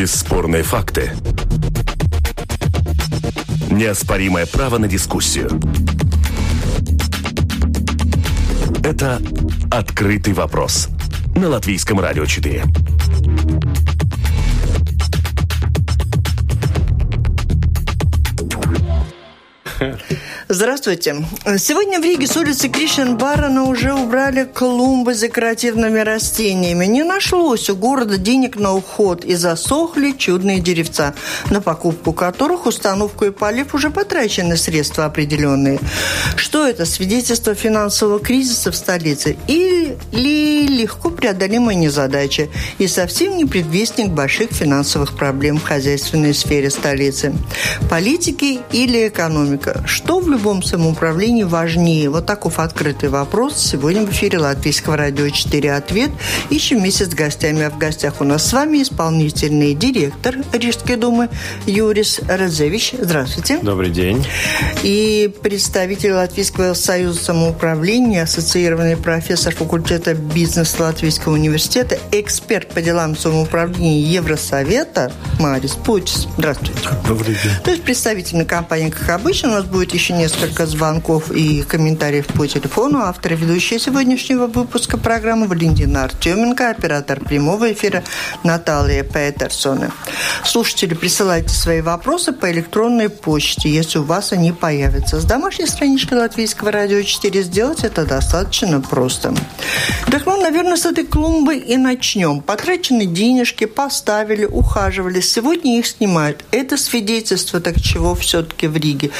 Бесспорные факты. Неоспоримое право на дискуссию. Это «Открытый вопрос» на Латвийском радио 4. Здравствуйте. Сегодня в Риге с улицы Кришен Барона уже убрали клумбы с декоративными растениями. Не нашлось у города денег на уход и засохли чудные деревца, на покупку которых, установку и полив уже потрачены средства определенные. Что это? Свидетельство финансового кризиса в столице или легко преодолимая незадача и совсем не предвестник больших финансовых проблем в хозяйственной сфере столицы? Политики или экономика? Что в любом самоуправлении важнее? Вот таков открытый вопрос. Сегодня в эфире Латвийского радио 4 «Ответ». Ищем вместе с гостями. А в гостях у нас с вами исполнительный директор Рижской думы Юрис Розевич. Здравствуйте. Добрый день. И представитель Латвийского союза самоуправления, ассоциированный профессор факультета бизнеса Латвийского университета, эксперт по делам самоуправления Евросовета Марис Путис. Здравствуйте. Добрый день. То есть представительная компания, как обычно, у нас будет еще несколько несколько звонков и комментариев по телефону. Автор и ведущая сегодняшнего выпуска программы Валентина Артеменко, оператор прямого эфира Наталья Петерсона. Слушатели, присылайте свои вопросы по электронной почте, если у вас они появятся. С домашней страничкой Латвийского радио 4 сделать это достаточно просто. Так, ну, наверное, с этой клумбы и начнем. Потрачены денежки, поставили, ухаживали. Сегодня их снимают. Это свидетельство так чего все-таки в Риге.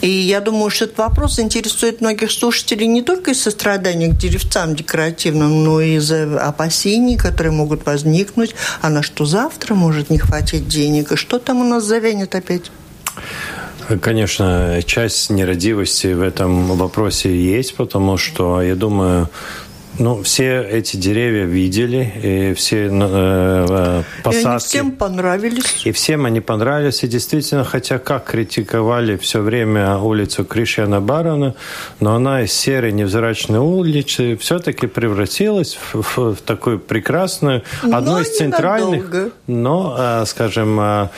И я думаю, думаю, что этот вопрос интересует многих слушателей не только из сострадания к деревцам декоративным, но и из-за опасений, которые могут возникнуть. А на что завтра может не хватить денег? И что там у нас завянет опять? Конечно, часть нерадивости в этом вопросе есть, потому что, я думаю, ну, все эти деревья видели, и все э, посадки. И они всем понравились. И всем они понравились. И действительно, хотя как критиковали все время улицу Кришьяна Барона, но она из серой невзрачной улицы все-таки превратилась в, в, в такую прекрасную, одну но из центральных. Но, э, скажем, э,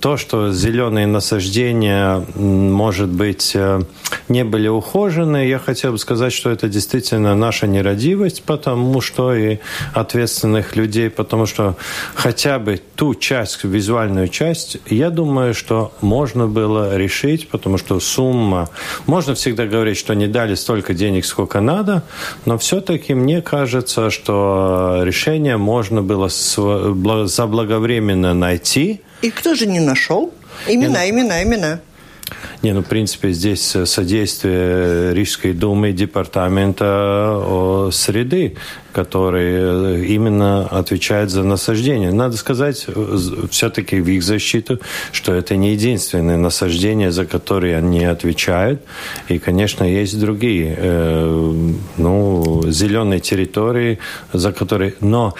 то, что зеленые насаждения, может быть, э, не были ухожены, я хотел бы сказать, что это действительно наша нерадивость справедливость, потому что и ответственных людей, потому что хотя бы ту часть, визуальную часть, я думаю, что можно было решить, потому что сумма... Можно всегда говорить, что не дали столько денег, сколько надо, но все-таки мне кажется, что решение можно было заблаговременно найти. И кто же не нашел? Имена, имена, имена. Не, ну, в принципе, здесь содействие Рижской думы департамента среды, который э, именно отвечает за насаждение. Надо сказать все-таки в их защиту, что это не единственное насаждение, за которое они отвечают. И, конечно, есть другие, э, ну, зеленые территории, за которые... Но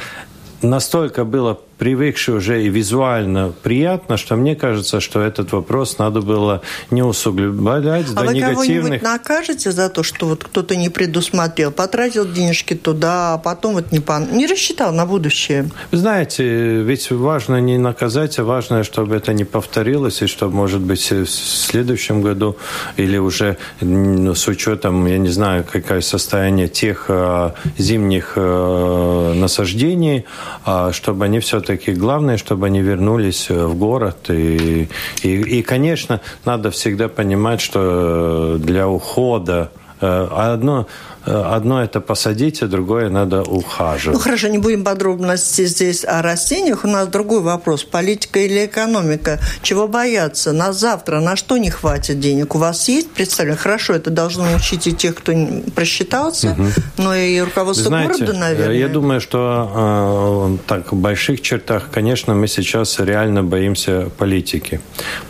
настолько было привыкший уже и визуально приятно, что мне кажется, что этот вопрос надо было не усугублять а до вы негативных... А накажете за то, что вот кто-то не предусмотрел, потратил денежки туда, а потом вот не, пон... не рассчитал на будущее? Вы знаете, ведь важно не наказать, а важно, чтобы это не повторилось, и чтобы, может быть, в следующем году или уже с учетом, я не знаю, какое состояние тех а, зимних а, насаждений, а, чтобы они все все-таки главное, чтобы они вернулись э, в город. И, и, и, конечно, надо всегда понимать, что для ухода э, одно Одно это посадить, а другое надо ухаживать. Ну хорошо, не будем подробности здесь о растениях. У нас другой вопрос. Политика или экономика? Чего бояться? На завтра на что не хватит денег? У вас есть представление? Хорошо, это должно научить и тех, кто просчитался, угу. но и руководство Знаете, города, наверное. Я думаю, что э, так, в больших чертах, конечно, мы сейчас реально боимся политики.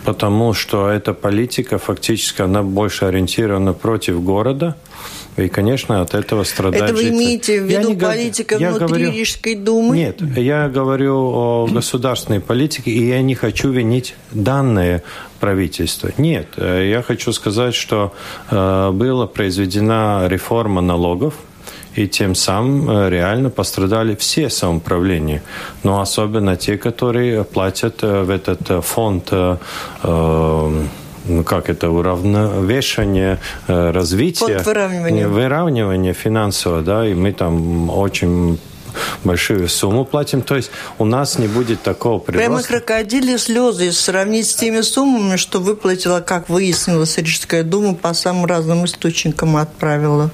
Потому что эта политика фактически, она больше ориентирована против города, и, конечно, от этого страдают Это вы имеете в виду политика внутри говорю... Рижской думы? Нет, я говорю о государственной политике, и я не хочу винить данное правительство. Нет, я хочу сказать, что э, была произведена реформа налогов, и тем самым э, реально пострадали все самоуправления. Но особенно те, которые платят э, в этот фонд ну как это, уравновешивание развития, выравнивание. выравнивание финансово, да, и мы там очень большую сумму платим. То есть у нас не будет такого прироста. Прямо крокодили слезы сравнить с теми суммами, что выплатила, как выяснилось, Рижская дума по самым разным источникам отправила.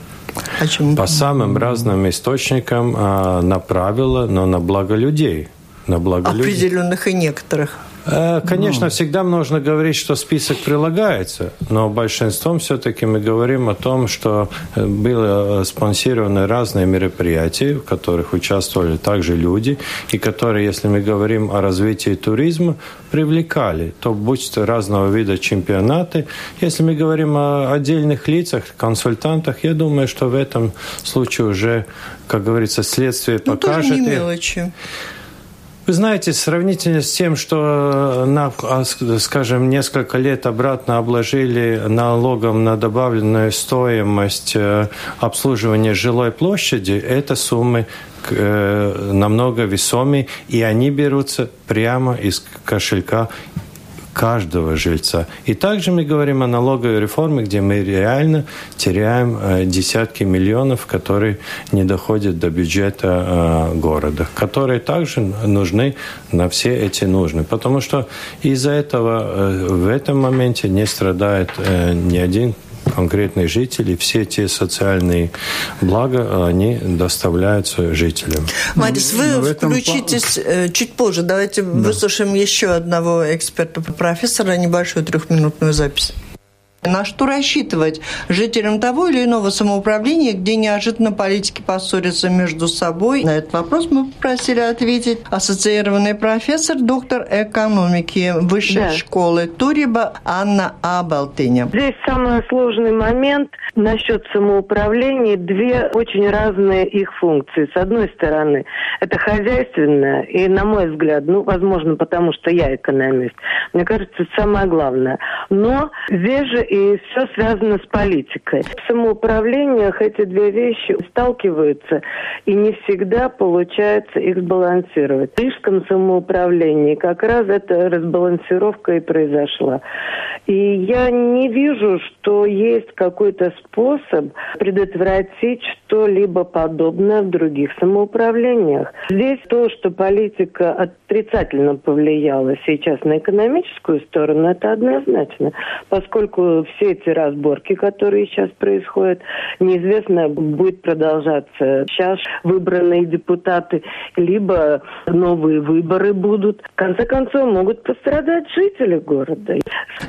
О чем? По самым разным источникам а, направила, но на благо людей. На благо Определенных людей. и некоторых. Э, конечно, ну. всегда нужно говорить, что список прилагается, но большинством все-таки мы говорим о том, что э, были спонсированы разные мероприятия, в которых участвовали также люди, и которые, если мы говорим о развитии туризма, привлекали, то будь то разного вида чемпионаты. Если мы говорим о отдельных лицах, консультантах, я думаю, что в этом случае уже, как говорится, следствие ну, покажет. Тоже не мелочи. Вы знаете, сравнительно с тем, что, на, а, скажем, несколько лет обратно обложили налогом на добавленную стоимость э, обслуживания жилой площади, это суммы э, намного весомее, и они берутся прямо из кошелька каждого жильца. И также мы говорим о налоговой реформе, где мы реально теряем э, десятки миллионов, которые не доходят до бюджета э, города, которые также нужны на все эти нужны. Потому что из-за этого э, в этом моменте не страдает ни один конкретных жителей, все те социальные блага, они доставляются жителям. Марис, вы ну, включитесь этом... чуть позже. Давайте да. выслушаем еще одного эксперта, профессора, небольшую трехминутную запись. На что рассчитывать жителям того или иного самоуправления, где неожиданно политики поссорятся между собой? На этот вопрос мы попросили ответить ассоциированный профессор, доктор экономики Высшей да. школы Туриба Анна Абалтыня. Здесь самый сложный момент насчет самоуправления. Две очень разные их функции. С одной стороны, это хозяйственное, и, на мой взгляд, ну, возможно, потому что я экономист, мне кажется, это самое главное. Но здесь же и все связано с политикой. В самоуправлениях эти две вещи сталкиваются, и не всегда получается их сбалансировать. В рижском самоуправлении как раз эта разбалансировка и произошла. И я не вижу, что есть какой-то способ предотвратить что-либо подобное в других самоуправлениях. Здесь то, что политика отрицательно повлияла сейчас на экономическую сторону, это однозначно, поскольку все эти разборки, которые сейчас происходят, неизвестно, будет продолжаться. Сейчас выбранные депутаты, либо новые выборы будут. В конце концов, могут пострадать жители города.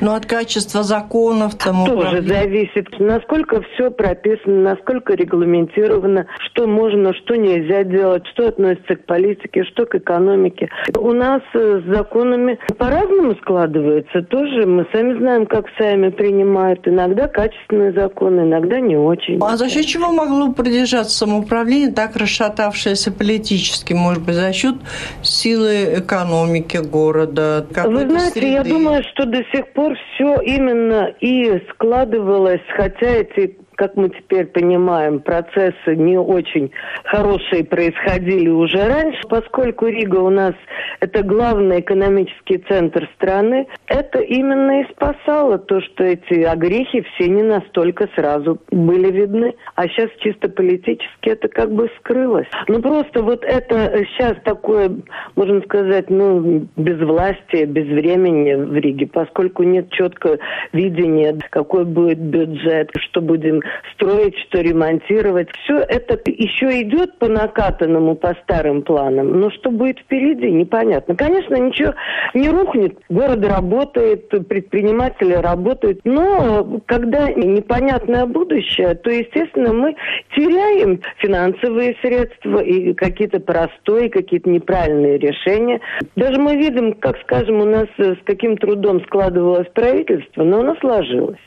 Но от качества законов тому тоже зависит, насколько все прописано, насколько регламентировано, что можно, что нельзя делать, что относится к политике, что к экономике. У нас с законами по-разному складывается. Тоже мы сами знаем, как сами принимать принимают. Иногда качественные законы, иногда не очень. А за счет чего могло продержаться самоуправление, так расшатавшееся политически? Может быть, за счет силы экономики города? Вы знаете, среды? я думаю, что до сих пор все именно и складывалось, хотя эти как мы теперь понимаем, процессы не очень хорошие происходили уже раньше, поскольку Рига у нас это главный экономический центр страны, это именно и спасало то, что эти огрехи все не настолько сразу были видны. А сейчас чисто политически это как бы скрылось. Ну просто вот это сейчас такое, можно сказать, ну, безвластие, безвремени в Риге, поскольку нет четкого видения, какой будет бюджет, что будем строить, что ремонтировать. Все это еще идет по накатанному, по старым планам. Но что будет впереди, непонятно. Конечно, ничего не рухнет. Город работает, предприниматели работают. Но когда непонятное будущее, то, естественно, мы теряем финансовые средства и какие-то простые, какие-то неправильные решения. Даже мы видим, как, скажем, у нас с каким трудом складывалось правительство, но оно сложилось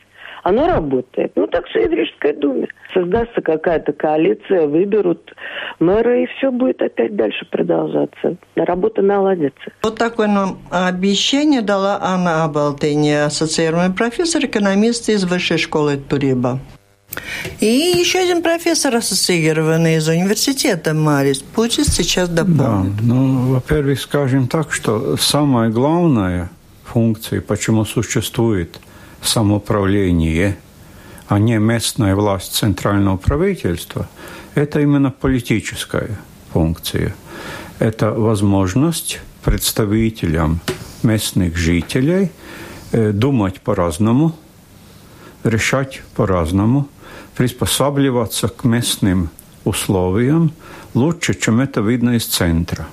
оно работает. Ну, так же и в Рижской думе. Создастся какая-то коалиция, выберут мэра, и все будет опять дальше продолжаться. Работа наладится. Вот такое нам обещание дала Анна Абалтыни, ассоциированный профессор, экономист из Высшей школы Туриба. И еще один профессор ассоциированный из университета Марис Путис сейчас дополнит. Да, ну, во-первых, скажем так, что самая главная функция, почему существует самоуправление, а не местная власть центрального правительства, это именно политическая функция. Это возможность представителям местных жителей э, думать по-разному, решать по-разному, приспосабливаться к местным условиям лучше, чем это видно из центра.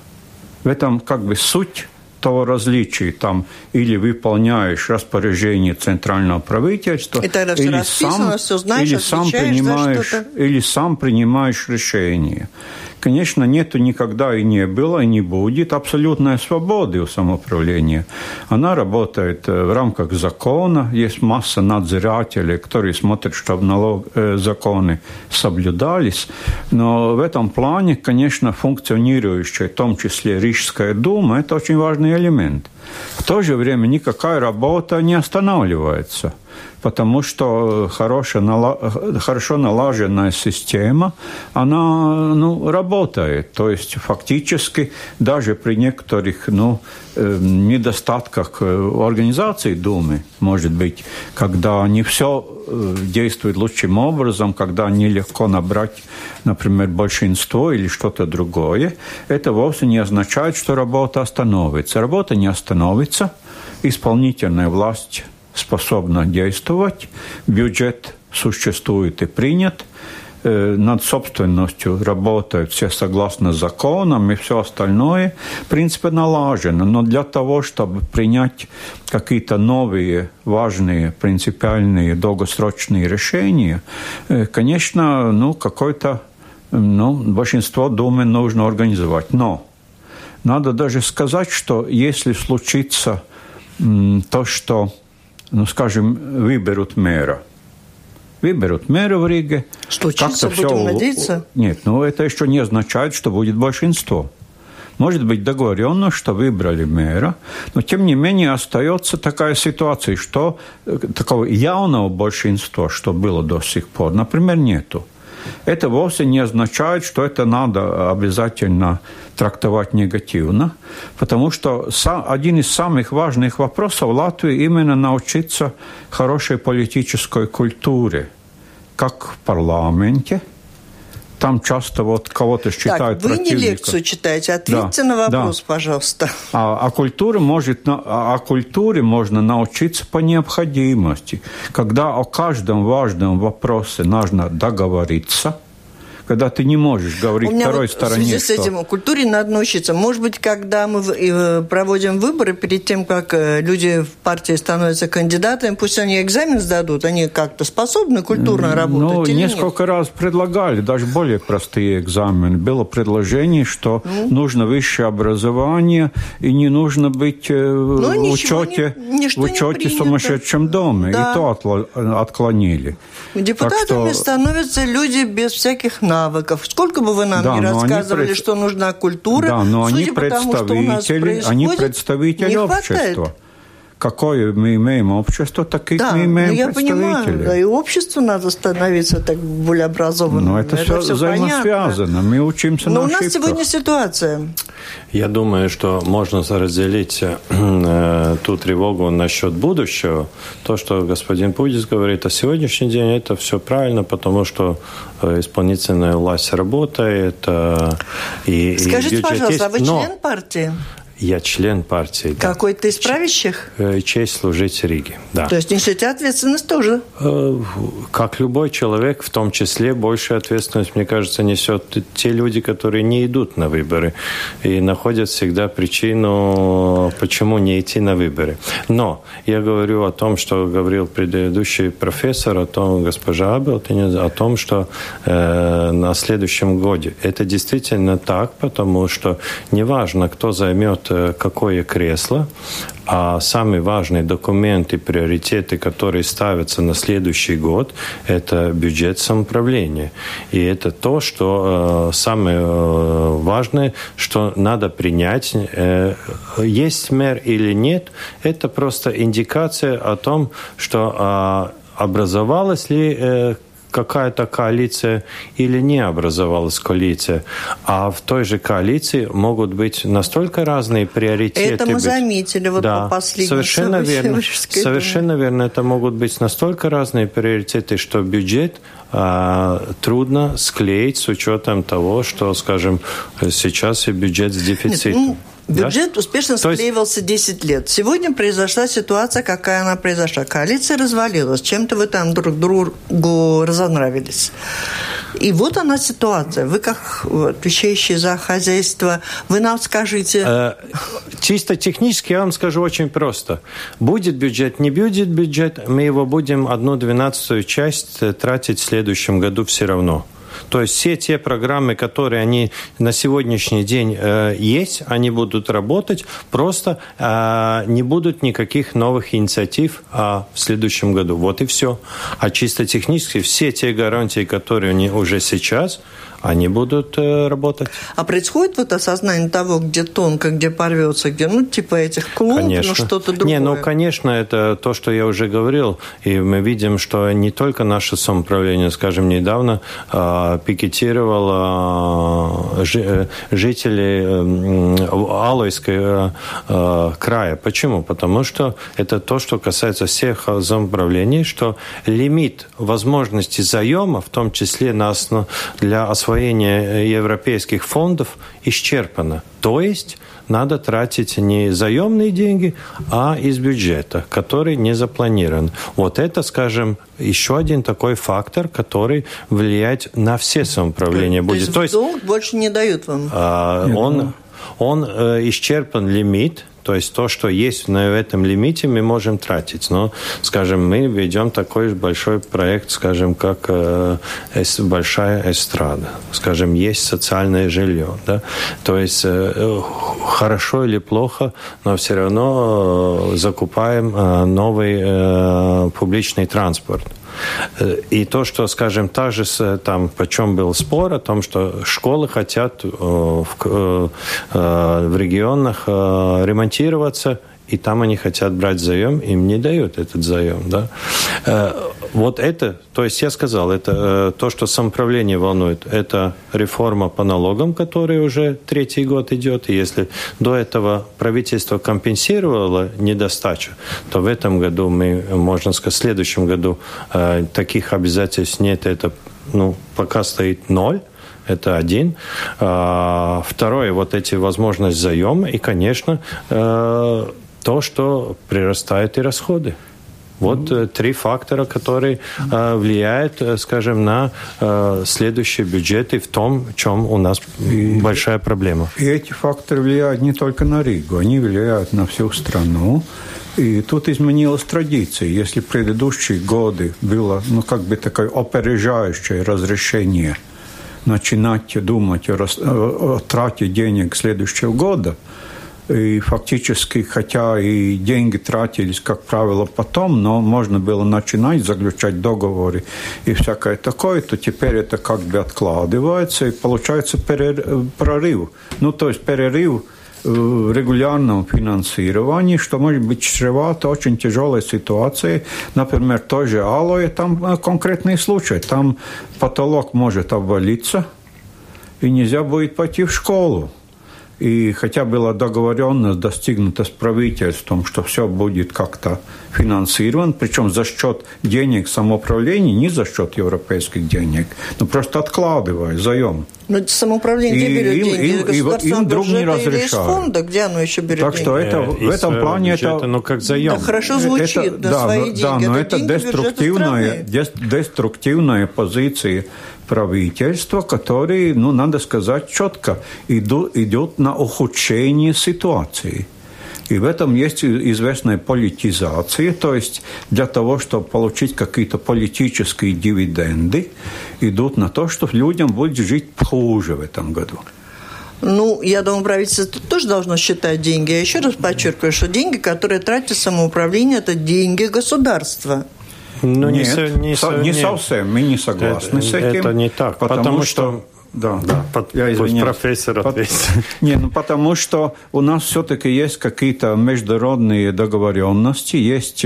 В этом как бы суть того различия, там или выполняешь распоряжение центрального правительства, или сам, все знаешь, или сам принимаешь, или сам принимаешь решение. Конечно, нету никогда и не было, и не будет абсолютной свободы у самоуправления. Она работает э, в рамках закона. Есть масса надзирателей, которые смотрят, чтобы налог, э, законы соблюдались. Но в этом плане, конечно, функционирующая, в том числе Рижская дума, это очень важный элемент. В то же время никакая работа не останавливается – потому что хорошая, хорошо налаженная система, она ну, работает. То есть фактически даже при некоторых ну, э, недостатках э, организации Думы, может быть, когда не все э, действует лучшим образом, когда нелегко набрать, например, большинство или что-то другое, это вовсе не означает, что работа остановится. Работа не остановится, исполнительная власть способна действовать, бюджет существует и принят, э, над собственностью работают все согласно законам и все остальное, в принципе, налажено. Но для того, чтобы принять какие-то новые, важные, принципиальные, долгосрочные решения, э, конечно, ну, какое-то ну, большинство Думы нужно организовать. Но надо даже сказать, что если случится то, что ну, скажем, выберут мэра. Выберут мэра в Риге. Случится, будем все... надеяться? Нет, ну это еще не означает, что будет большинство. Может быть договорено, что выбрали мэра, но тем не менее остается такая ситуация, что такого явного большинства, что было до сих пор, например, нету. Это вовсе не означает, что это надо обязательно трактовать негативно, потому что один из самых важных вопросов Латвии именно научиться хорошей политической культуре, как в парламенте – там часто вот кого-то считают так, вы не лекцию читаете, ответьте да, на вопрос, да. пожалуйста. А, а, культуре может, о культуре можно научиться по необходимости. Когда о каждом важном вопросе нужно договориться – когда ты не можешь говорить У меня второй вот стороне. В связи с этим что... культуре надо научиться. Может быть, когда мы э, проводим выборы, перед тем, как э, люди в партии становятся кандидатами, пусть они экзамен сдадут, они как-то способны культурно работать. Ну, несколько нет? раз предлагали, даже более простые экзамены. Было предложение, что ну? нужно высшее образование и не нужно быть э, ну, в учете, не, в учете в сумасшедшем доме. Да. И то отклонили. Депутатами что... становятся люди без всяких навыков навыков. Сколько бы вы нам да, ни рассказывали, пред... что нужна культура, да, но они представители, они представители общества какое мы имеем общество, таких да, мы имеем я понимаю, да, и обществу надо становиться так более образованным. Но это, это все, все взаимосвязано. Мы учимся Но на у нас сегодня ситуация. Я думаю, что можно разделить э, ту тревогу насчет будущего. То, что господин Пудис говорит о сегодняшний день, это все правильно, потому что э, исполнительная власть работает. Э, и, Скажите, и пожалуйста, есть. а вы член Но... партии? Я член партии. Да. Какой-то из правящих? Э, честь служить Риге, да. То есть несете ответственность тоже? Э, как любой человек, в том числе большую ответственность, мне кажется, несет те люди, которые не идут на выборы и находят всегда причину, почему не идти на выборы. Но я говорю о том, что говорил предыдущий профессор, о том, госпожа Абелтин, о том, что э, на следующем годе это действительно так, потому что неважно, кто займет Э, какое кресло, а самые важные документы, приоритеты, которые ставятся на следующий год, это бюджет самоуправления. И это то, что э, самое э, важное, что надо принять. Э, есть мэр или нет, это просто индикация о том, что э, образовалась ли э, какая-то коалиция или не образовалась коалиция, а в той же коалиции могут быть настолько разные приоритеты. Это мы заметили вот да, по последнему совершенно верно, совершенно верно. Это могут быть настолько разные приоритеты, что бюджет а, трудно склеить с учетом того, что, скажем, сейчас и бюджет с дефицитом. Нет, ну, Бюджет да? успешно склеивался есть... 10 лет. Сегодня произошла ситуация, какая она произошла. Коалиция развалилась. Чем-то вы там друг другу разонравились. И вот она ситуация. Вы, как отвечающий за хозяйство, вы нам скажите... Э, чисто технически я вам скажу очень просто. Будет бюджет, не будет бюджет, мы его будем одну двенадцатую часть тратить в следующем году все равно. То есть все те программы, которые они на сегодняшний день э, есть, они будут работать, просто э, не будут никаких новых инициатив э, в следующем году. Вот и все. А чисто технически все те гарантии, которые они уже сейчас, они будут э, работать. А происходит вот осознание того, где тонко, где порвется, где, ну, типа этих клуб, ну, что-то другое? Не, ну, конечно, это то, что я уже говорил, и мы видим, что не только наше самоуправление, скажем, недавно э, пикетировало э, э жителей э, Алойской э, края. Почему? Потому что это то, что касается всех самоуправлений, что лимит возможности заема, в том числе на основ... для освоения освоение европейских фондов исчерпано. То есть надо тратить не заемные деньги, а из бюджета, который не запланирован. Вот это, скажем, еще один такой фактор, который влияет на все самоуправления то, будет. То есть, долг больше не дают вам? А, он, он э, исчерпан лимит, то есть то, что есть на этом лимите, мы можем тратить. Но, скажем, мы ведем такой большой проект, скажем, как э, большая эстрада. Скажем, есть социальное жилье. Да? То есть э, хорошо или плохо, но все равно э, закупаем э, новый э, публичный транспорт. Э, и то, что, скажем, также там, почем был спор о том, что школы хотят э, в, э, в регионах ремонтироваться, и там они хотят брать заем, им не дают этот заем. Да? Э, вот это, то есть я сказал, это э, то, что самоуправление волнует, это реформа по налогам, которая уже третий год идет, и если до этого правительство компенсировало недостачу, то в этом году мы, можно сказать, в следующем году э, таких обязательств нет, это ну, пока стоит ноль, это один. А, второе, вот эти возможности заема. И, конечно, то, что прирастают и расходы. Вот mm-hmm. три фактора, которые э, влияют, э, скажем, на э, следующий бюджет и в том, в чем у нас и, большая проблема. И эти факторы влияют не только на Ригу, они влияют на всю страну. И тут изменилась традиция. Если предыдущие годы было, ну, как бы такое опережающее разрешение начинать думать о, о, о трате денег следующего года – и фактически, хотя и деньги тратились, как правило, потом, но можно было начинать заключать договоры и всякое такое, то теперь это как бы откладывается, и получается прорыв. Ну, то есть перерыв в регулярном финансировании, что может быть чревато очень тяжелой ситуацией. Например, той же Алоэ, там э, конкретный случай. Там потолок может обвалиться, и нельзя будет пойти в школу. И хотя была договоренность достигнута с правительством, что все будет как-то финансирован, причем за счет денег самоуправления, не за счет европейских денег, но просто откладывая заем. Но самоуправление где берет им, деньги? Им, им, им друг не из фонда, где оно еще берет Так деньги? что это, э, в этом плане бюджета, это... Ну, как заем. Да, хорошо звучит, это, да, свои но, деньги. Да, но это, это деструктивная, деструктивная позиция правительства, которые, ну, надо сказать четко, идут, идут на ухудшение ситуации. И в этом есть известная политизация, то есть для того, чтобы получить какие-то политические дивиденды, идут на то, что людям будет жить хуже в этом году. Ну, я думаю, правительство тоже должно считать деньги. Я еще раз подчеркиваю, что деньги, которые тратит самоуправление, это деньги государства. Ну, Нет, не, не, не, не совсем, мы не согласны это, с этим. Это не так, потому, потому что, что Да, да. Под, я извиняюсь. профессор ответит. Не, ну потому что у нас все-таки есть какие-то международные договоренности, есть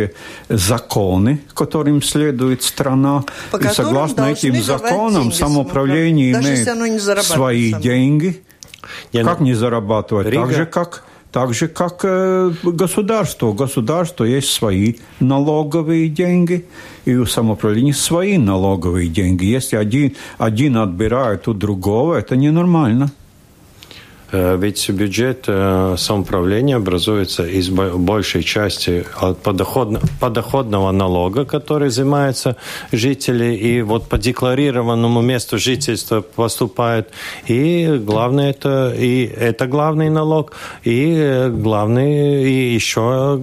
законы, которым следует страна. По и согласно этим законам самоуправление имеет свои деньги. Я как не зарабатывать? Рига. Так же, как так же, как э, государство. У государства есть свои налоговые деньги, и у самоуправления свои налоговые деньги. Если один, один отбирает у другого, это ненормально. Э, ведь бюджет э, самоуправления образуется из большей части подоходного, подоходного налога, который взимается жители, и вот по декларированному месту жительства поступает. И главное это, и это главный налог, и э, главный, и еще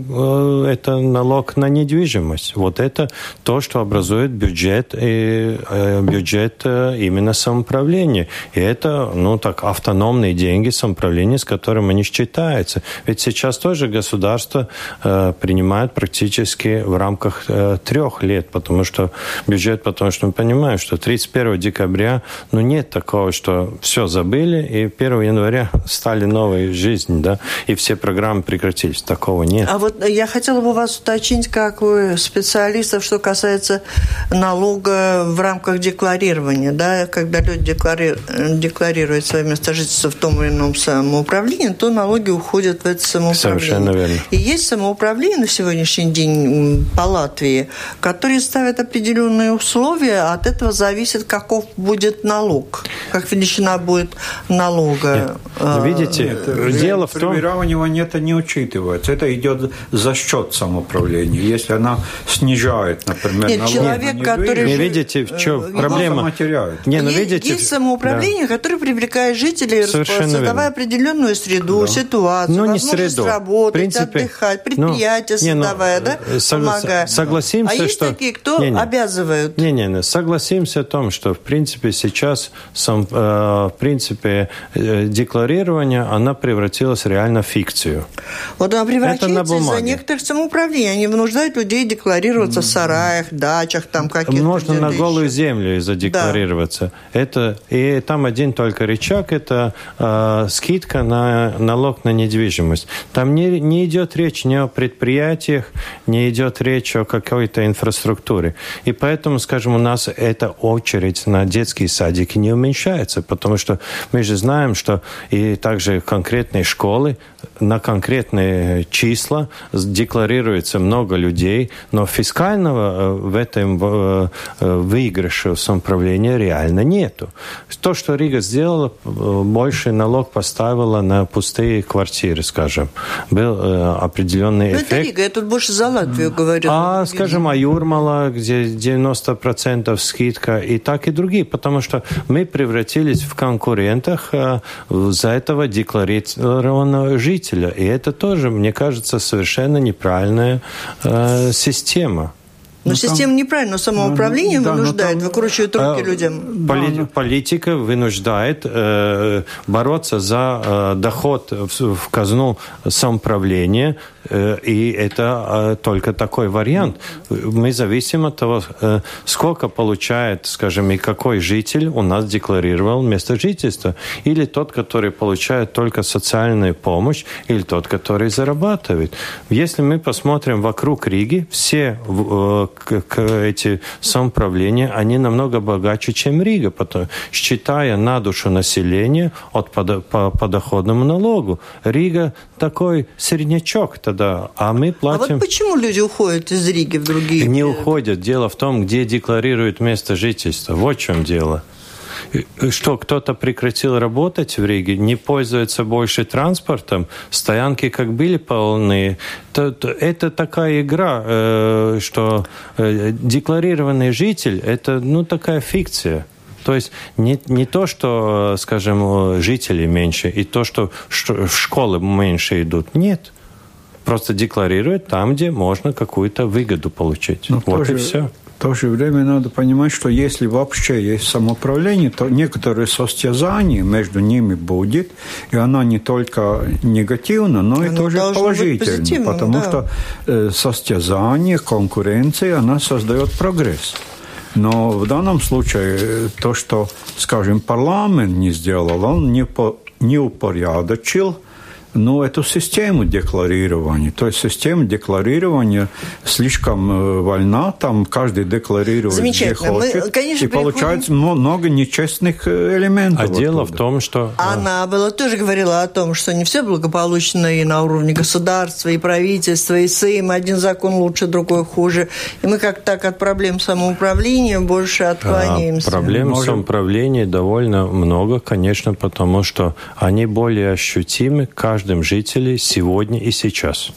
это налог на недвижимость. Вот это то, что образует бюджет, и бюджет именно самоуправления. И это, ну так, автономные деньги самоуправления, с которым они считаются. Ведь сейчас тоже государство э, принимает практически в рамках э, трех лет, потому что бюджет, потому что мы понимаем, что 31 декабря, ну нет такого, что все забыли, и 1 января стали новой жизнь, да, и все программы прекратились. Такого нет. А вот я хотела бы вас уточнить, как вы специалистов, что касается налога в рамках декларирования, да, когда люди декларируют, декларируют свое место жительства в том или ином самоуправление, то налоги уходят в это самоуправление. Совершенно верно. И есть самоуправление на сегодняшний день по Латвии, которые ставят определенные условия, а от этого зависит, каков будет налог, как величина будет налога. Нет. А, видите, Нет, дело в том... Премирование это не учитывается. Это идет за счет самоуправления. Если она снижает, например, Нет, налог человек, который... Не видите, в чем э, проблема? Не, ну, видите... Есть самоуправление, да. которое привлекает жителей, Совершенно создавая определенную среду, да. ситуацию, ну, не среду. работать, принципе, отдыхать, ну, предприятия ну, создавая, не, ну, да, согла- помогая. Согласимся, а есть что... такие, кто не, не. обязывают? Не-не-не, согласимся о том, что, в принципе, сейчас, сам, э, в принципе, э, декларирование, она превратилась реально в фикцию. Вот она превращается из-за некоторых самоуправлений. Они вынуждают людей декларироваться в сараях, дачах, там каких-то... Можно на голую землю задекларироваться. Да. Это, и там один только рычаг, это э, скидка на налог на недвижимость. Там не, не идет речь ни о предприятиях, не идет речь о какой-то инфраструктуре. И поэтому, скажем, у нас эта очередь на детские садики не уменьшается, потому что мы же знаем, что и также конкретные школы на конкретные числа декларируется много людей, но фискального э, в этом э, э, выигрыша самоуправления реально нету. То, что Рига сделала, больше налог поставила на пустые квартиры, скажем. Был определенный но ну, эффект. Это Рига, я тут больше за Латвию говорю. А, скажем, а Юрмала, где 90% скидка, и так и другие, потому что мы превратились в конкурентах за этого декларированного жителя жителя. И это тоже, мне кажется, совершенно неправильная э, система. Но ну, система там, неправильно, самоуправление да, вынуждает, там, выкручивает руки а, людям. Поли, политика вынуждает э, бороться за э, доход в, в казну самоуправления, и это э, только такой вариант. Мы зависим от того, э, сколько получает, скажем, и какой житель у нас декларировал место жительства. Или тот, который получает только социальную помощь, или тот, который зарабатывает. Если мы посмотрим вокруг Риги, все э, эти самоуправления, они намного богаче, чем Рига, потому, считая на душу населения от по подоходному налогу. Рига такой среднячок тогда, а мы платим... А вот почему люди уходят из Риги в другие... Не уходят. Дело в том, где декларируют место жительства. Вот в чем дело что кто-то прекратил работать в Риге, не пользуется больше транспортом, стоянки как были полны. То, то, это такая игра, э, что э, декларированный житель – это ну, такая фикция. То есть не, не то, что, скажем, жителей меньше, и то, что в школы меньше идут. Нет. Просто декларируют там, где можно какую-то выгоду получить. Но вот тоже... и все. В то же время надо понимать, что если вообще есть самоуправление, то некоторые состязания между ними будет, и она не только негативна, но и тоже положительна, потому да. что э, состязание, конкуренция, она создает прогресс. Но в данном случае то, что, скажем, парламент не сделал, он не, по, не упорядочил ну, эту систему декларирования. То есть система декларирования слишком э, вольна, там каждый декларирует, где хочет. Мы, конечно, и получается много нечестных э, элементов. А дело в том, что... Она была тоже говорила о том, что не все благополучно и на уровне государства, и правительства, и Сейм. Один закон лучше, другой хуже. И мы как так от проблем самоуправления больше отклоняемся. А, проблем Можем... самоуправления довольно много, конечно, потому что они более ощутимы. Каждый каждым жителем сегодня и сейчас.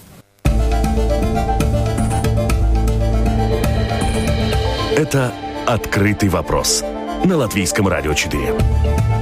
Это «Открытый вопрос» на Латвийском радио 4.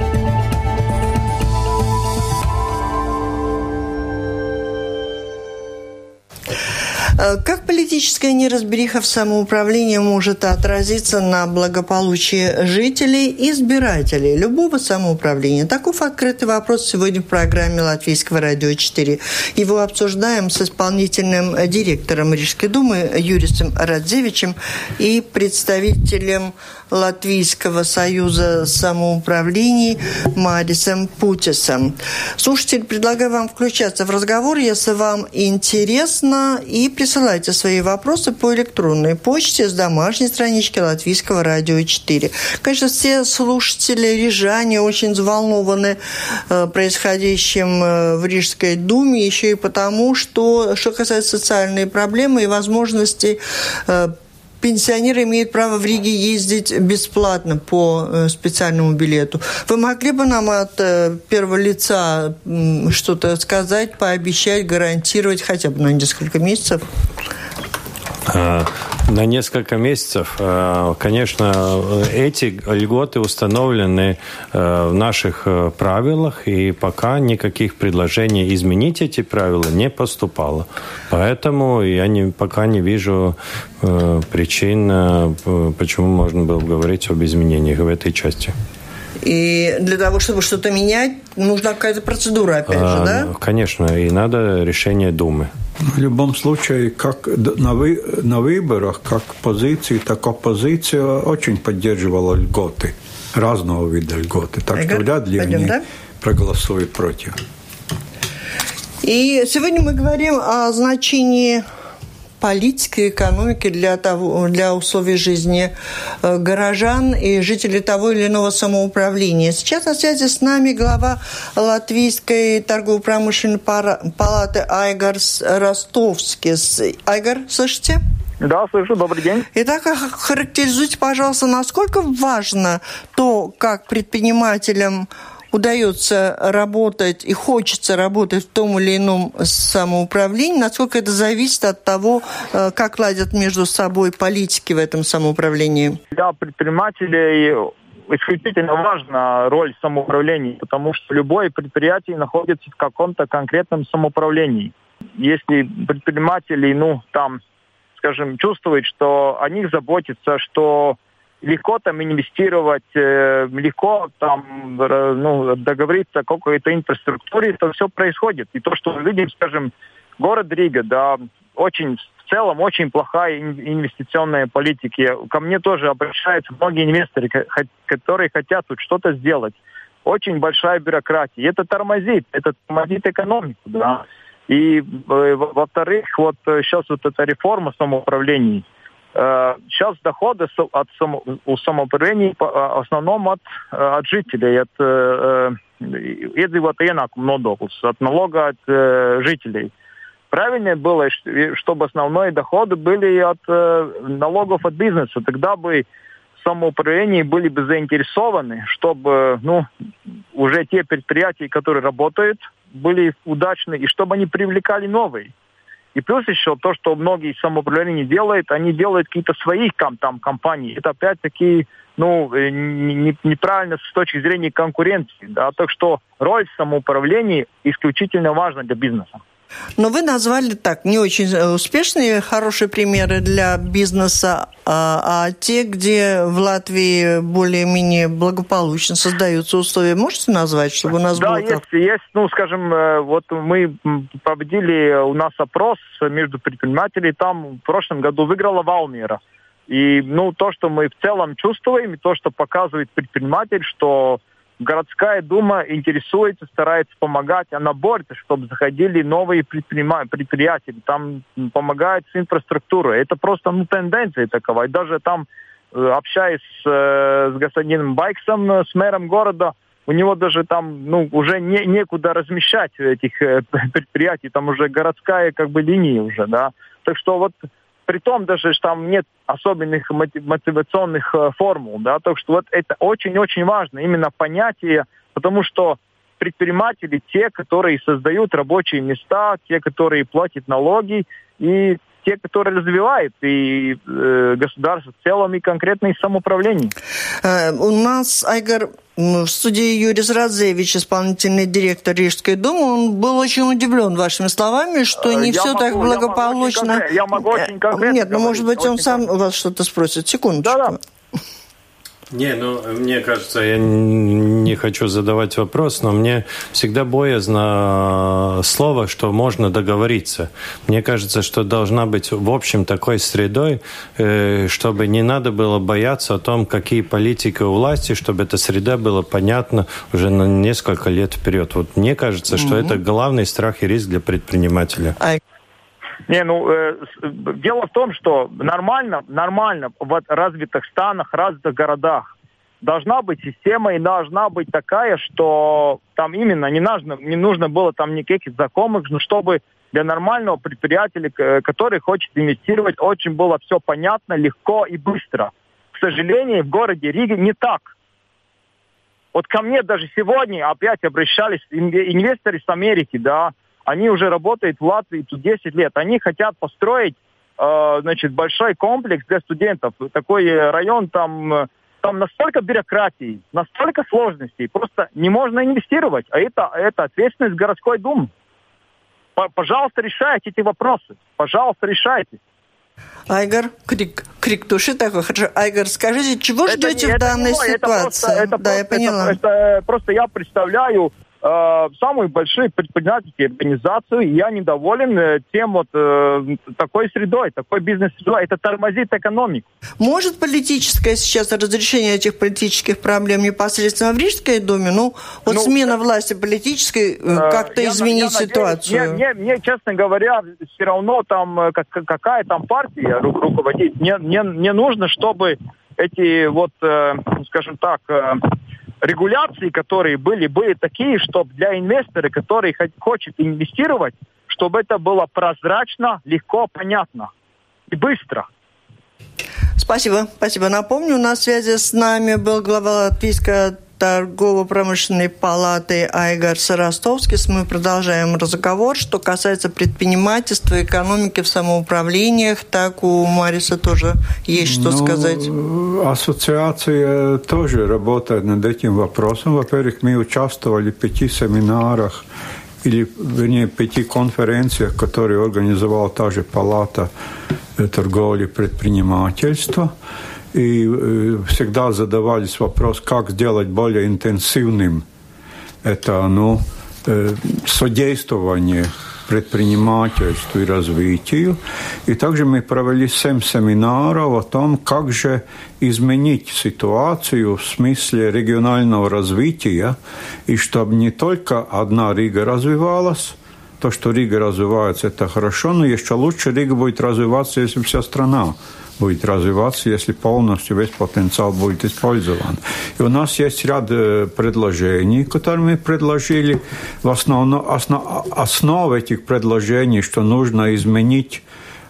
Как политическая неразбериха в самоуправлении может отразиться на благополучии жителей и избирателей любого самоуправления? Таков открытый вопрос сегодня в программе Латвийского радио 4. Его обсуждаем с исполнительным директором Рижской думы Юрисом Радзевичем и представителем Латвийского союза самоуправлений Марисом Путисом. Слушатель, предлагаю вам включаться в разговор, если вам интересно, и присылайте свои вопросы по электронной почте с домашней странички Латвийского радио 4. Конечно, все слушатели рижане очень взволнованы э, происходящим э, в Рижской думе, еще и потому, что, что касается социальной проблемы и возможности э, пенсионеры имеют право в Риге ездить бесплатно по э, специальному билету. Вы могли бы нам от э, первого лица что-то сказать, пообещать, гарантировать хотя бы на несколько месяцев? А, на несколько месяцев. А, конечно, эти льготы установлены а, в наших правилах, и пока никаких предложений изменить эти правила не поступало. Поэтому я не, пока не вижу причин, почему можно было говорить об изменениях в этой части. И для того, чтобы что-то менять, нужна какая-то процедура, опять а, же, да? Конечно, и надо решение Думы. В любом случае, как на, вы, на выборах, как позиции, так оппозиция очень поддерживала льготы, разного вида льготы. Так Игорь, что вряд ли пойдем, они да? проголосуют против. И сегодня мы говорим о значении политики, экономики для, того, для условий жизни э, горожан и жителей того или иного самоуправления. Сейчас на связи с нами глава Латвийской торгово-промышленной палаты Айгар Ростовский. Айгар, слышите? Да, слышу. Добрый день. Итак, характеризуйте, пожалуйста, насколько важно то, как предпринимателям удается работать и хочется работать в том или ином самоуправлении, насколько это зависит от того, э, как ладят между собой политики в этом самоуправлении? Для предпринимателей исключительно важна роль самоуправления, потому что любое предприятие находится в каком-то конкретном самоуправлении. Если предприниматели, ну, там, скажем, чувствуют, что о них заботится, что легко там инвестировать, э, легко там ну, договориться о какой-то инфраструктуре, это все происходит. И то, что мы видим, скажем, город Рига, да, очень в целом очень плохая инвестиционная политика. Ко мне тоже обращаются многие инвесторы, которые хотят тут что-то сделать. Очень большая бюрократия. Это тормозит, это тормозит экономику, да. И, э, во-вторых, вот сейчас э, вот эта реформа самоуправления, Сейчас э, доходы от само, у самоуправления а, в основном от, э, от жителей, от iedzīvotāju ienākumu nodoklis, от налога от э, жителей. Правильнее было, чтобы основные доходы были от налогов от бизнеса. Тогда бы самоуправление были бы заинтересованы, чтобы ну, уже те предприятия, которые работают, были удачны, и чтобы они привлекали новые. И плюс еще то, что многие самоуправления делают, они делают какие-то свои там компании. Это опять-таки ну, э, не, неправильно с точки зрения конкуренции. Да? Так что роль самоуправления исключительно важна для бизнеса. Но вы назвали так не очень э, успешные, хорошие примеры для бизнеса, а, а те, где в Латвии более-менее благополучно создаются условия, можете назвать, чтобы у нас да, было? Да, есть, есть. Ну, скажем, э, вот мы проводили у нас опрос между предпринимателями, там в прошлом году выиграла Валмира. И ну, то, что мы в целом чувствуем, и то, что показывает предприниматель, что городская дума интересуется, старается помогать, она борется, чтобы заходили новые предприятия, там помогает с инфраструктурой. Это просто ну, тенденция такова. И даже там, э, общаясь с, э, с господином Байксом, с мэром города, у него даже там ну, уже не, некуда размещать этих э, предприятий, там уже городская как бы линия уже, да. Так что вот при том даже, что там нет особенных мотивационных э, формул, да, так что вот это очень-очень важно, именно понятие, потому что предприниматели те, которые создают рабочие места, те, которые платят налоги, и те, которые развивают и э, государство в целом, и конкретно и самоуправление. Э, у нас, Айгар, в студии Юрий Зрадзевич, исполнительный директор Рижской думы, он был очень удивлен вашими словами, что не я все могу, так благополучно. Я могу очень э, конкретно. Нет, ну, может быть, он сам вас что-то спросит. Секундочку. Да-да. Не, ну, мне кажется, я не хочу задавать вопрос, но мне всегда боязно слово, что можно договориться. Мне кажется, что должна быть, в общем, такой средой, э, чтобы не надо было бояться о том, какие политики у власти, чтобы эта среда была понятна уже на несколько лет вперед. Вот мне кажется, что mm-hmm. это главный страх и риск для предпринимателя. Не, ну, э, дело в том, что нормально, нормально в развитых странах, развитых городах должна быть система и должна быть такая, что там именно не нужно, не нужно было там никаких знакомых, но чтобы для нормального предприятия, который хочет инвестировать, очень было все понятно, легко и быстро. К сожалению, в городе Риге не так. Вот ко мне даже сегодня опять обращались инвесторы с Америки, да, они уже работают в Латвии тут 10 лет. Они хотят построить э, значит, большой комплекс для студентов. Такой район там, там настолько бюрократии, настолько сложностей. Просто не можно инвестировать. А это, это ответственность городской думы. Пожалуйста, решайте эти вопросы. Пожалуйста, решайте. Айгар, крик, крик души такой. Хорошо. Айгар, скажите, чего это ждете не, в данной не ситуации? Это просто, это да, просто, я поняла. Это, это, просто я представляю э, самую большую предпринимательскую организацию. Я недоволен э, тем вот э, такой средой, такой бизнес-средой. Это тормозит экономику. Может политическое сейчас разрешение этих политических проблем непосредственно в Рижской думе? Ну, вот ну, смена э, власти политической э, как-то я, изменить я ситуацию? Мне, мне, мне, честно говоря, все равно там как, какая там партия руководит. Мне, мне, мне нужно, чтобы эти вот, э, скажем так, э, регуляции, которые были, были такие, чтобы для инвестора, который хочет инвестировать, чтобы это было прозрачно, легко, понятно и быстро. Спасибо, спасибо. Напомню, на связи с нами был глава Латвийской торгово-промышленной палаты Айгар Сарастовский. Мы продолжаем разговор. Что касается предпринимательства, экономики в самоуправлениях, так у Мариса тоже есть что ну, сказать. Ассоциация тоже работает над этим вопросом. Во-первых, мы участвовали в пяти семинарах или, вернее, пяти конференциях, которые организовала та же палата торговли и предпринимательства и э, всегда задавались вопрос, как сделать более интенсивным это ну, содействование предпринимательству и развитию. И также мы провели семь семинаров о том, как же изменить ситуацию в смысле регионального развития, и чтобы не только одна Рига развивалась, то, что Рига развивается, это хорошо, но еще лучше Рига будет развиваться, если вся страна будет развиваться, если полностью весь потенциал будет использован. И у нас есть ряд э, предложений, которые мы предложили. В основном, основ, основа этих предложений, что нужно изменить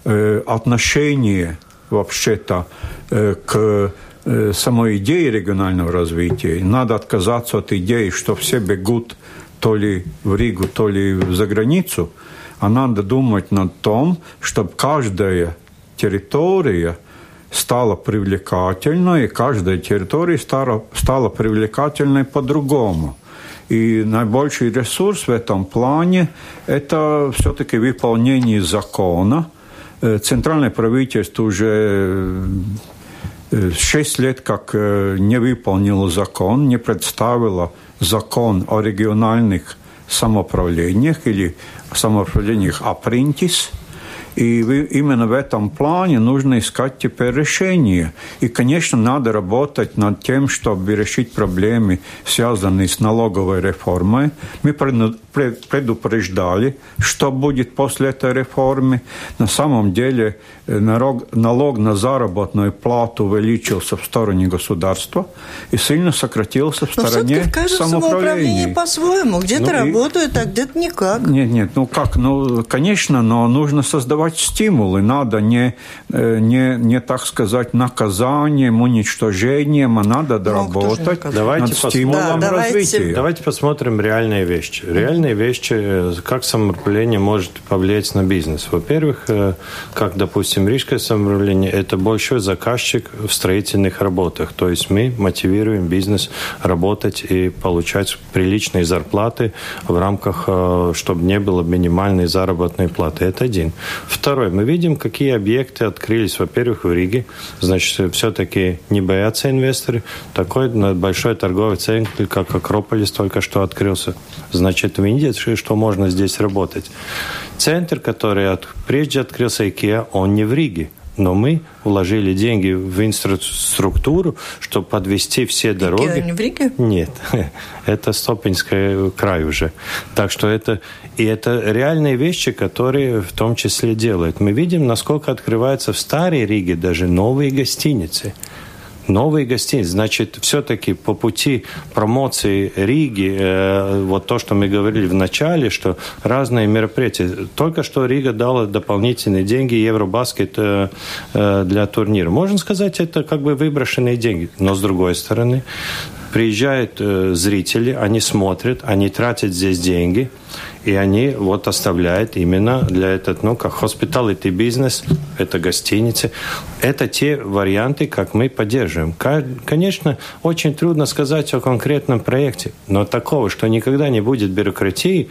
э, отношение вообще-то э, к э, самой идее регионального развития. Надо отказаться от идеи, что все бегут то ли в Ригу, то ли за границу, а надо думать над том, чтобы каждая территория стала привлекательной, и каждая территория стала, стала привлекательной по-другому. И наибольший ресурс в этом плане – это все-таки выполнение закона. Э, центральное правительство уже э, шесть лет как э, не выполнило закон, не представило закон о региональных самоуправлениях или самоуправлениях «Апрентис», И именно в этом плане нужно искать теперь решение. И, конечно, надо работать над тем, чтобы решить проблемы, связанные с налоговой реформой. Мы предупреждали, что будет после этой реформы. На самом деле налог, налог на заработную плату увеличился в стороне государства и сильно сократился в стороне Но самоуправления. по-своему. Где-то ну, работают, и... а где-то никак. Нет, нет, ну как, ну, конечно, но нужно создавать стимулы. Надо не, э, не, не так сказать, наказанием, уничтожением, а надо доработать ну, давайте над стимулом да, развития. Давайте посмотрим реальные вещи. Реальные вещи, как самоуправление может повлиять на бизнес. Во-первых, э, как, допустим, Рижское самоуправление, это большой заказчик в строительных работах. То есть мы мотивируем бизнес работать и получать приличные зарплаты в рамках, э, чтобы не было минимальной заработной платы. Это один. Второй. Мы видим, какие объекты открылись, во-первых, в Риге. Значит, все-таки не боятся инвесторы. Такой большой торговый центр, как Акрополис, только что открылся. Значит, видят, что можно здесь работать. Центр, который от, прежде открылся IKEA, он не в Риге. Но мы вложили деньги в инфраструктуру, чтобы подвести все дороги. не в Риге? Нет, это Стопинский край уже. Так что это и это реальные вещи, которые в том числе делают. Мы видим, насколько открываются в Старой Риге даже новые гостиницы новые гостиницы. Значит, все-таки по пути промоции Риги, э, вот то, что мы говорили в начале, что разные мероприятия. Только что Рига дала дополнительные деньги Евробаскет э, э, для турнира. Можно сказать, это как бы выброшенные деньги. Но с другой стороны, приезжают э, зрители, они смотрят, они тратят здесь деньги, и они вот оставляют именно для этого, ну, как hospitality бизнес, это гостиницы. Это те варианты, как мы поддерживаем. Конечно, очень трудно сказать о конкретном проекте, но такого, что никогда не будет бюрократии,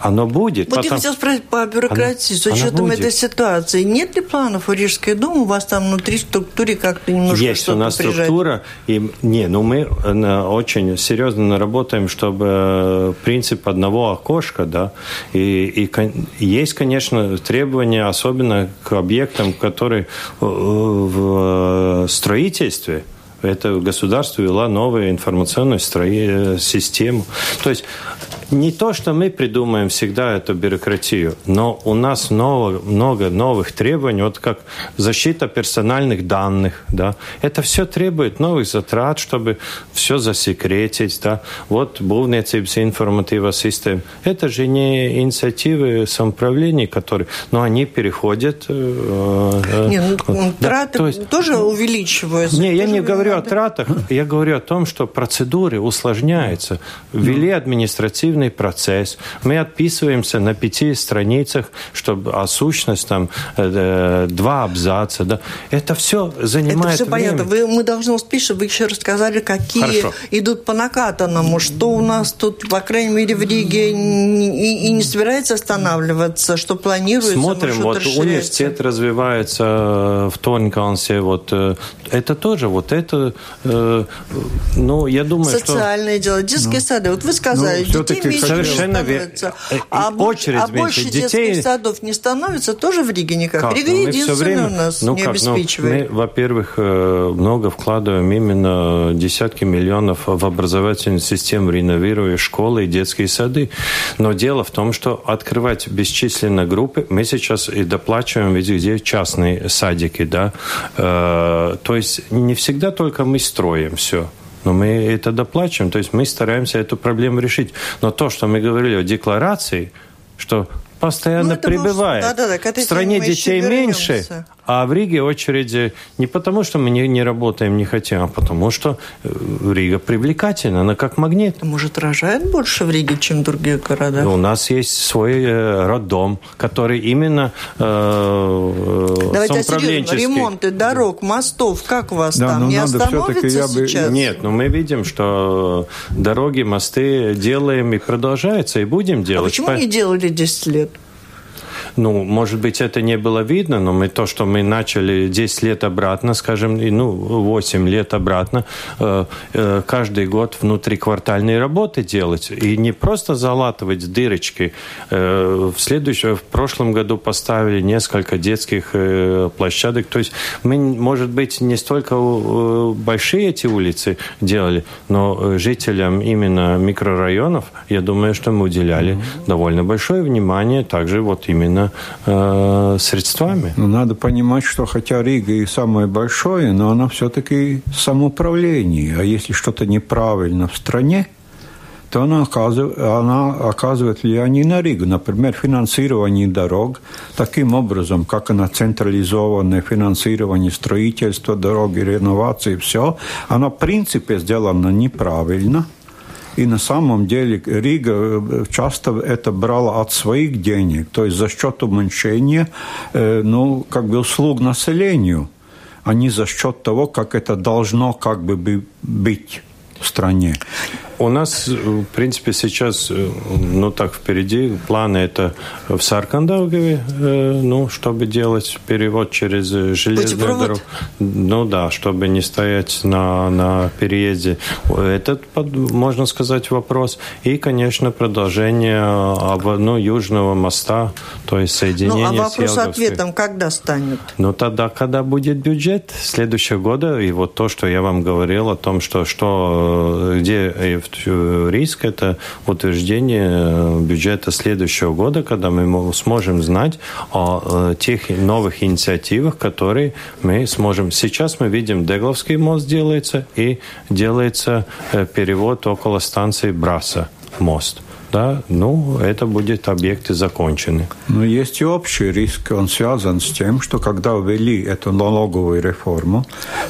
оно будет. Вот потом... я хотела спросить по бюрократии, оно, с учетом этой ситуации. Нет ли планов у Рижской думы? У вас там внутри структуры как-то немножко Есть у нас прижать? структура. И, не, ну мы э, очень серьезно работаем, чтобы э, принцип одного окошка, да, и, и есть, конечно, требования, особенно к объектам, которые э, в строительстве, это государство ввела новую информационную систему. То есть не то, что мы придумаем всегда эту бюрократию, но у нас много, много новых требований, вот как защита персональных данных, да, это все требует новых затрат, чтобы все засекретить, да, вот būvniecības информатива систем, это же не инициативы самоуправления, которые, но они переходят... Э, э не, ну, да, траты то есть, тоже увеличиваются. Не, я не говорю надо... о тратах, я говорю о том, что процедуры усложняются, ввели административные административный процесс. Мы отписываемся на пяти страницах, чтобы а сущность там э, два абзаца. Да. Это все занимает Это все время. понятно. Вы, мы должны успеть, чтобы вы еще рассказали, какие Хорошо. идут по накатанному, что у нас тут, по крайней мере, в Риге и, и не собирается останавливаться, что планируется. Смотрим, вот университет развивается э, в Тонкансе, вот э, это тоже, вот это, ну, я думаю, Социальные что... дела, детские ну, сады. Вот вы сказали, ну, детей меньше Совершенно верно. А, Очередь а больше детей... детских садов не становится тоже в Риге никак? Как? Рига ну, единственная время... у нас ну, не как? Ну, обеспечивает. Ну, мы, во-первых, э, много вкладываем именно десятки миллионов в образовательную систему, реновируя школы и детские сады. Но дело в том, что открывать бесчисленные группы, мы сейчас и доплачиваем везде частные садики, да, э, то есть не всегда только мы строим все но мы это доплачиваем, то есть мы стараемся эту проблему решить. Но то, что мы говорили о декларации, что постоянно ну, прибывает. Может, да, да, да, в стране детей меньше, а в Риге очереди не потому, что мы не, не работаем, не хотим, а потому что э, Рига привлекательна, она как магнит. А может, рожает больше в Риге, чем в других городах? У нас есть свой э, роддом, который именно э, Давайте серьезно, ремонты дорог, мостов, как у вас да, там? Не остановится сейчас? Нет, но мы видим, что дороги, мосты делаем и продолжается, и будем делать. А почему По... не делали 10 лет? Ну, может быть, это не было видно, но мы то, что мы начали 10 лет обратно, скажем, ну, 8 лет обратно, э, э, каждый год внутриквартальные работы делать. И не просто залатывать дырочки. Э, в следующем, в прошлом году поставили несколько детских площадок. То есть мы, может быть, не столько большие эти улицы делали, но жителям именно микрорайонов, я думаю, что мы уделяли mm-hmm. довольно большое внимание также вот именно э, средствами. Но надо понимать, что хотя Рига и самое большое, но она все-таки самоуправление. А если что-то неправильно в стране, то она оказывает, она оказывает влияние на Ригу. Например, финансирование дорог таким образом, как она централизованное финансирование строительства дороги, реновации, все, она в принципе сделана неправильно – и на самом деле Рига э, часто это брала от своих денег, то есть за счет уменьшения э, ну, как бы услуг населению, а не за счет того, как это должно как бы быть в стране. У нас, в принципе, сейчас, э, ну так, впереди планы это в Саркандаугаве, э, ну, чтобы делать перевод через железную дорогу. Ну да, чтобы не стоять на, на переезде. Этот, можно сказать, вопрос. И, конечно, продолжение ну, Южного моста, то есть соединение Ну, а вопрос с ответом когда станет? Ну, тогда, когда будет бюджет следующего года, и вот то, что я вам говорил о том, что, что где риск – это утверждение бюджета следующего года, когда мы сможем знать о э, тех новых инициативах, которые мы сможем. Сейчас мы видим, Дегловский мост делается и делается э, перевод около станции Браса мост да, ну, это будет объекты закончены. Но есть и общий риск, он связан с тем, что когда ввели эту налоговую реформу,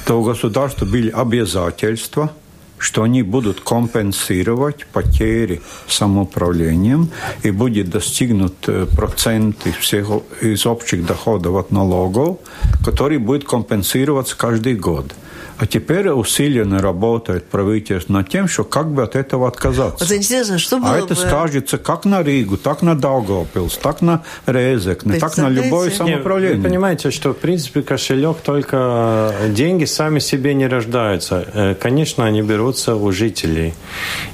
то у государства были обязательства – что они будут компенсировать потери самоуправлением и будет достигнут э, процент из, всех, из общих доходов от налогов, который будет компенсироваться каждый год. А теперь усиленно работает правительство над тем, что как бы от этого отказаться. Вот интересно, что было а это скажется как на Ригу, так на Даугавпилс, так на Резекне, так на любое самоуправление. Вы понимаете, что в принципе кошелек только деньги сами себе не рождаются. Э, конечно, они берутся у жителей.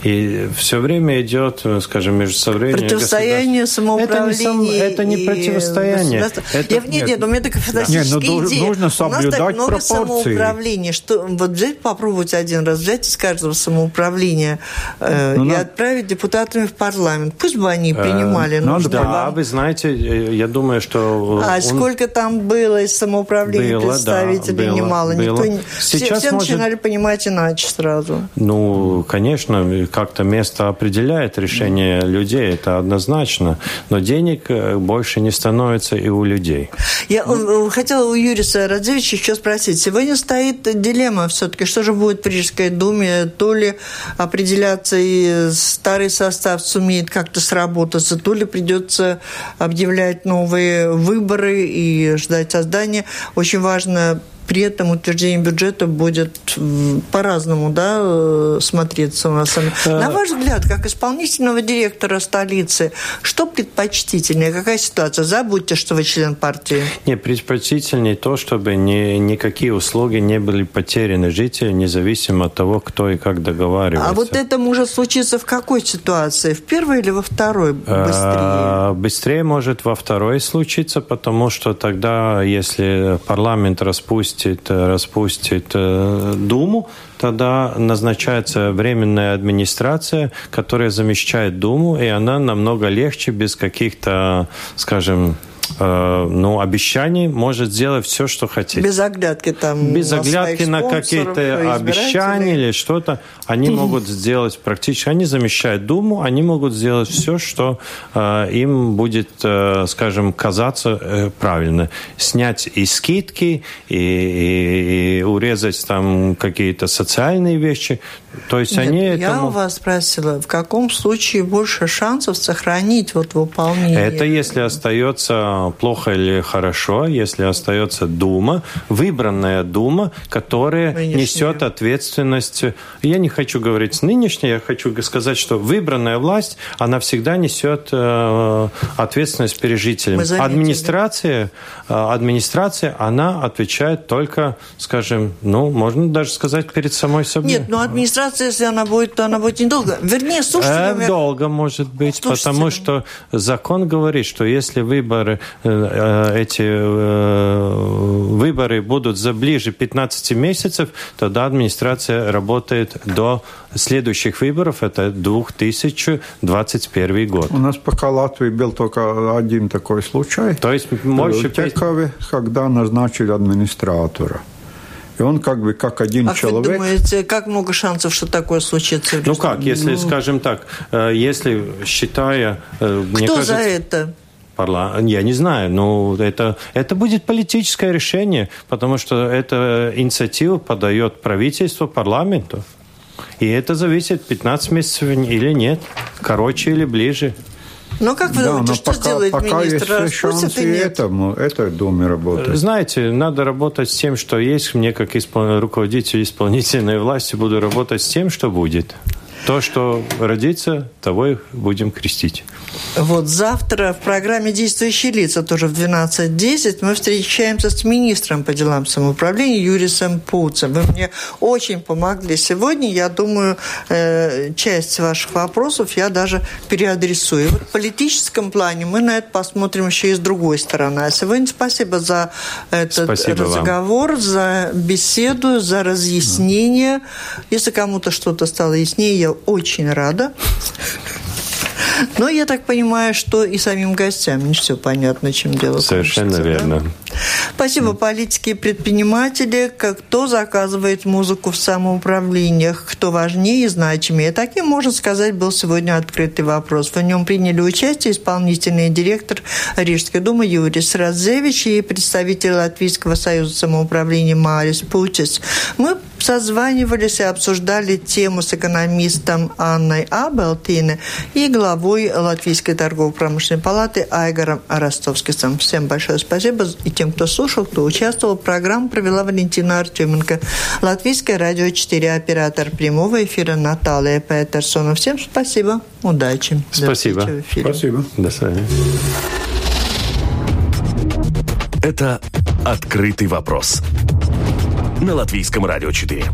И все время идет, скажем, между современным Противостояние самоуправления. Это не, сам, это не противостояние. Это, я, нет, нет, у меня такая фантастическая нет, ну, идея. Нужно соблюдать у нас так много пропорции. самоуправления, что вот взять, попробовать один раз, взять из каждого самоуправления э, ну, и надо... отправить депутатами в парламент. Пусть бы они э, принимали. Э, нужно да, вам. вы знаете, э, я думаю, что... А он... сколько там было из самоуправления было, представителей? Да, было, немало. Было. Никто... Сейчас все, все может... начинали понимать иначе сразу. Ну, конечно, как-то место определяет решение mm. людей, это однозначно. Но денег э, больше не становится и у людей. Я ну. хотела у Юрия Радзевича еще спросить. Сегодня стоит дилемма все-таки, что же будет в Рижской думе, то ли определяться и старый состав сумеет как-то сработаться, то ли придется объявлять новые выборы и ждать создания. Очень важно при этом утверждение бюджета будет по-разному да, э, смотреться у нас. Э, На ваш взгляд, как исполнительного директора столицы, что предпочтительнее? Какая ситуация? Забудьте, что вы член партии. Не, предпочтительнее то, чтобы ни, никакие услуги не были потеряны жителям, независимо от того, кто и как договаривается. А вот это может случиться в какой ситуации? В первой или во второй быстрее? А, быстрее может во второй случиться, потому что тогда, если парламент распустит распустит, распустит э, Думу, тогда назначается временная администрация, которая замещает Думу, и она намного легче, без каких-то, скажем, Э, ну, обещаний может сделать все, что хотите. Без оглядки там Без оглядки на какие-то обещания или что-то. Они могут сделать практически, они замещают Думу, они могут сделать все, что э, им будет, э, скажем, казаться э, правильно. Снять и скидки, и, и, и урезать там какие-то социальные вещи. То есть Нет, они я этому... у вас спросила, в каком случае больше шансов сохранить вот выполнение? Это если остается плохо или хорошо, если остается Дума, выбранная Дума, которая Нынешняя. несет ответственность. Я не хочу говорить нынешняя, я хочу сказать, что выбранная власть, она всегда несет э, ответственность перед жителями. Администрация, э, администрация, она отвечает только, скажем, ну, можно даже сказать, перед самой собой. Нет, но администрация, если она будет, то она будет недолго. Вернее, слушайте... Э, долго, может быть, слушайте. потому что закон говорит, что если выборы, эти э, выборы будут за ближе 15 месяцев, тогда администрация работает до следующих выборов, это 2021 год. У нас пока Латвии был только один такой случай. То есть больше... Текове, когда назначили администратора. И он как бы как один а человек. Вы думаете, как много шансов, что такое случится? Ну как, если, ну... скажем так, э, если считая... Э, Кто кажется, за это? Парла... Я не знаю, но это, это будет политическое решение, потому что эта инициатива подает правительство, парламенту. И это зависит, 15 месяцев или нет, короче или ближе. Ну, как вы да, думаете, что пока, сделает пока министр? есть шансы и этому, этой Думе работать. Знаете, надо работать с тем, что есть. Мне, как испол... руководитель исполнительной власти, буду работать с тем, что будет. То, что родится, того и будем крестить. Вот завтра в программе «Действующие лица» тоже в 12.10 мы встречаемся с министром по делам самоуправления Юрисом Пуцем. Вы мне очень помогли сегодня. Я думаю, э, часть ваших вопросов я даже переадресую. Вот в политическом плане мы на это посмотрим еще и с другой стороны. А сегодня спасибо за этот спасибо разговор, вам. за беседу, за разъяснение. Если кому-то что-то стало яснее, я очень рада. Но я так понимаю, что и самим гостям не все понятно, чем дело Совершенно кончится, верно. Да? Спасибо, политики и предприниматели. Кто заказывает музыку в самоуправлениях, кто важнее и значимее. Таким, можно сказать, был сегодня открытый вопрос. В нем приняли участие исполнительный директор Рижской думы Юрий Сразевич и представитель Латвийского союза самоуправления Марис Путис. Мы созванивались и обсуждали тему с экономистом Анной Абелтине и главой Латвийской торгово-промышленной палаты Айгором Ростовским. Всем большое спасибо и тем, кто слушал, кто участвовал. Программу провела Валентина Артеменко. Латвийское радио 4, оператор прямого эфира Наталья Петерсона. Всем спасибо, удачи. Спасибо. Спасибо. До свидания. Это «Открытый вопрос» на Латвийском радио 4.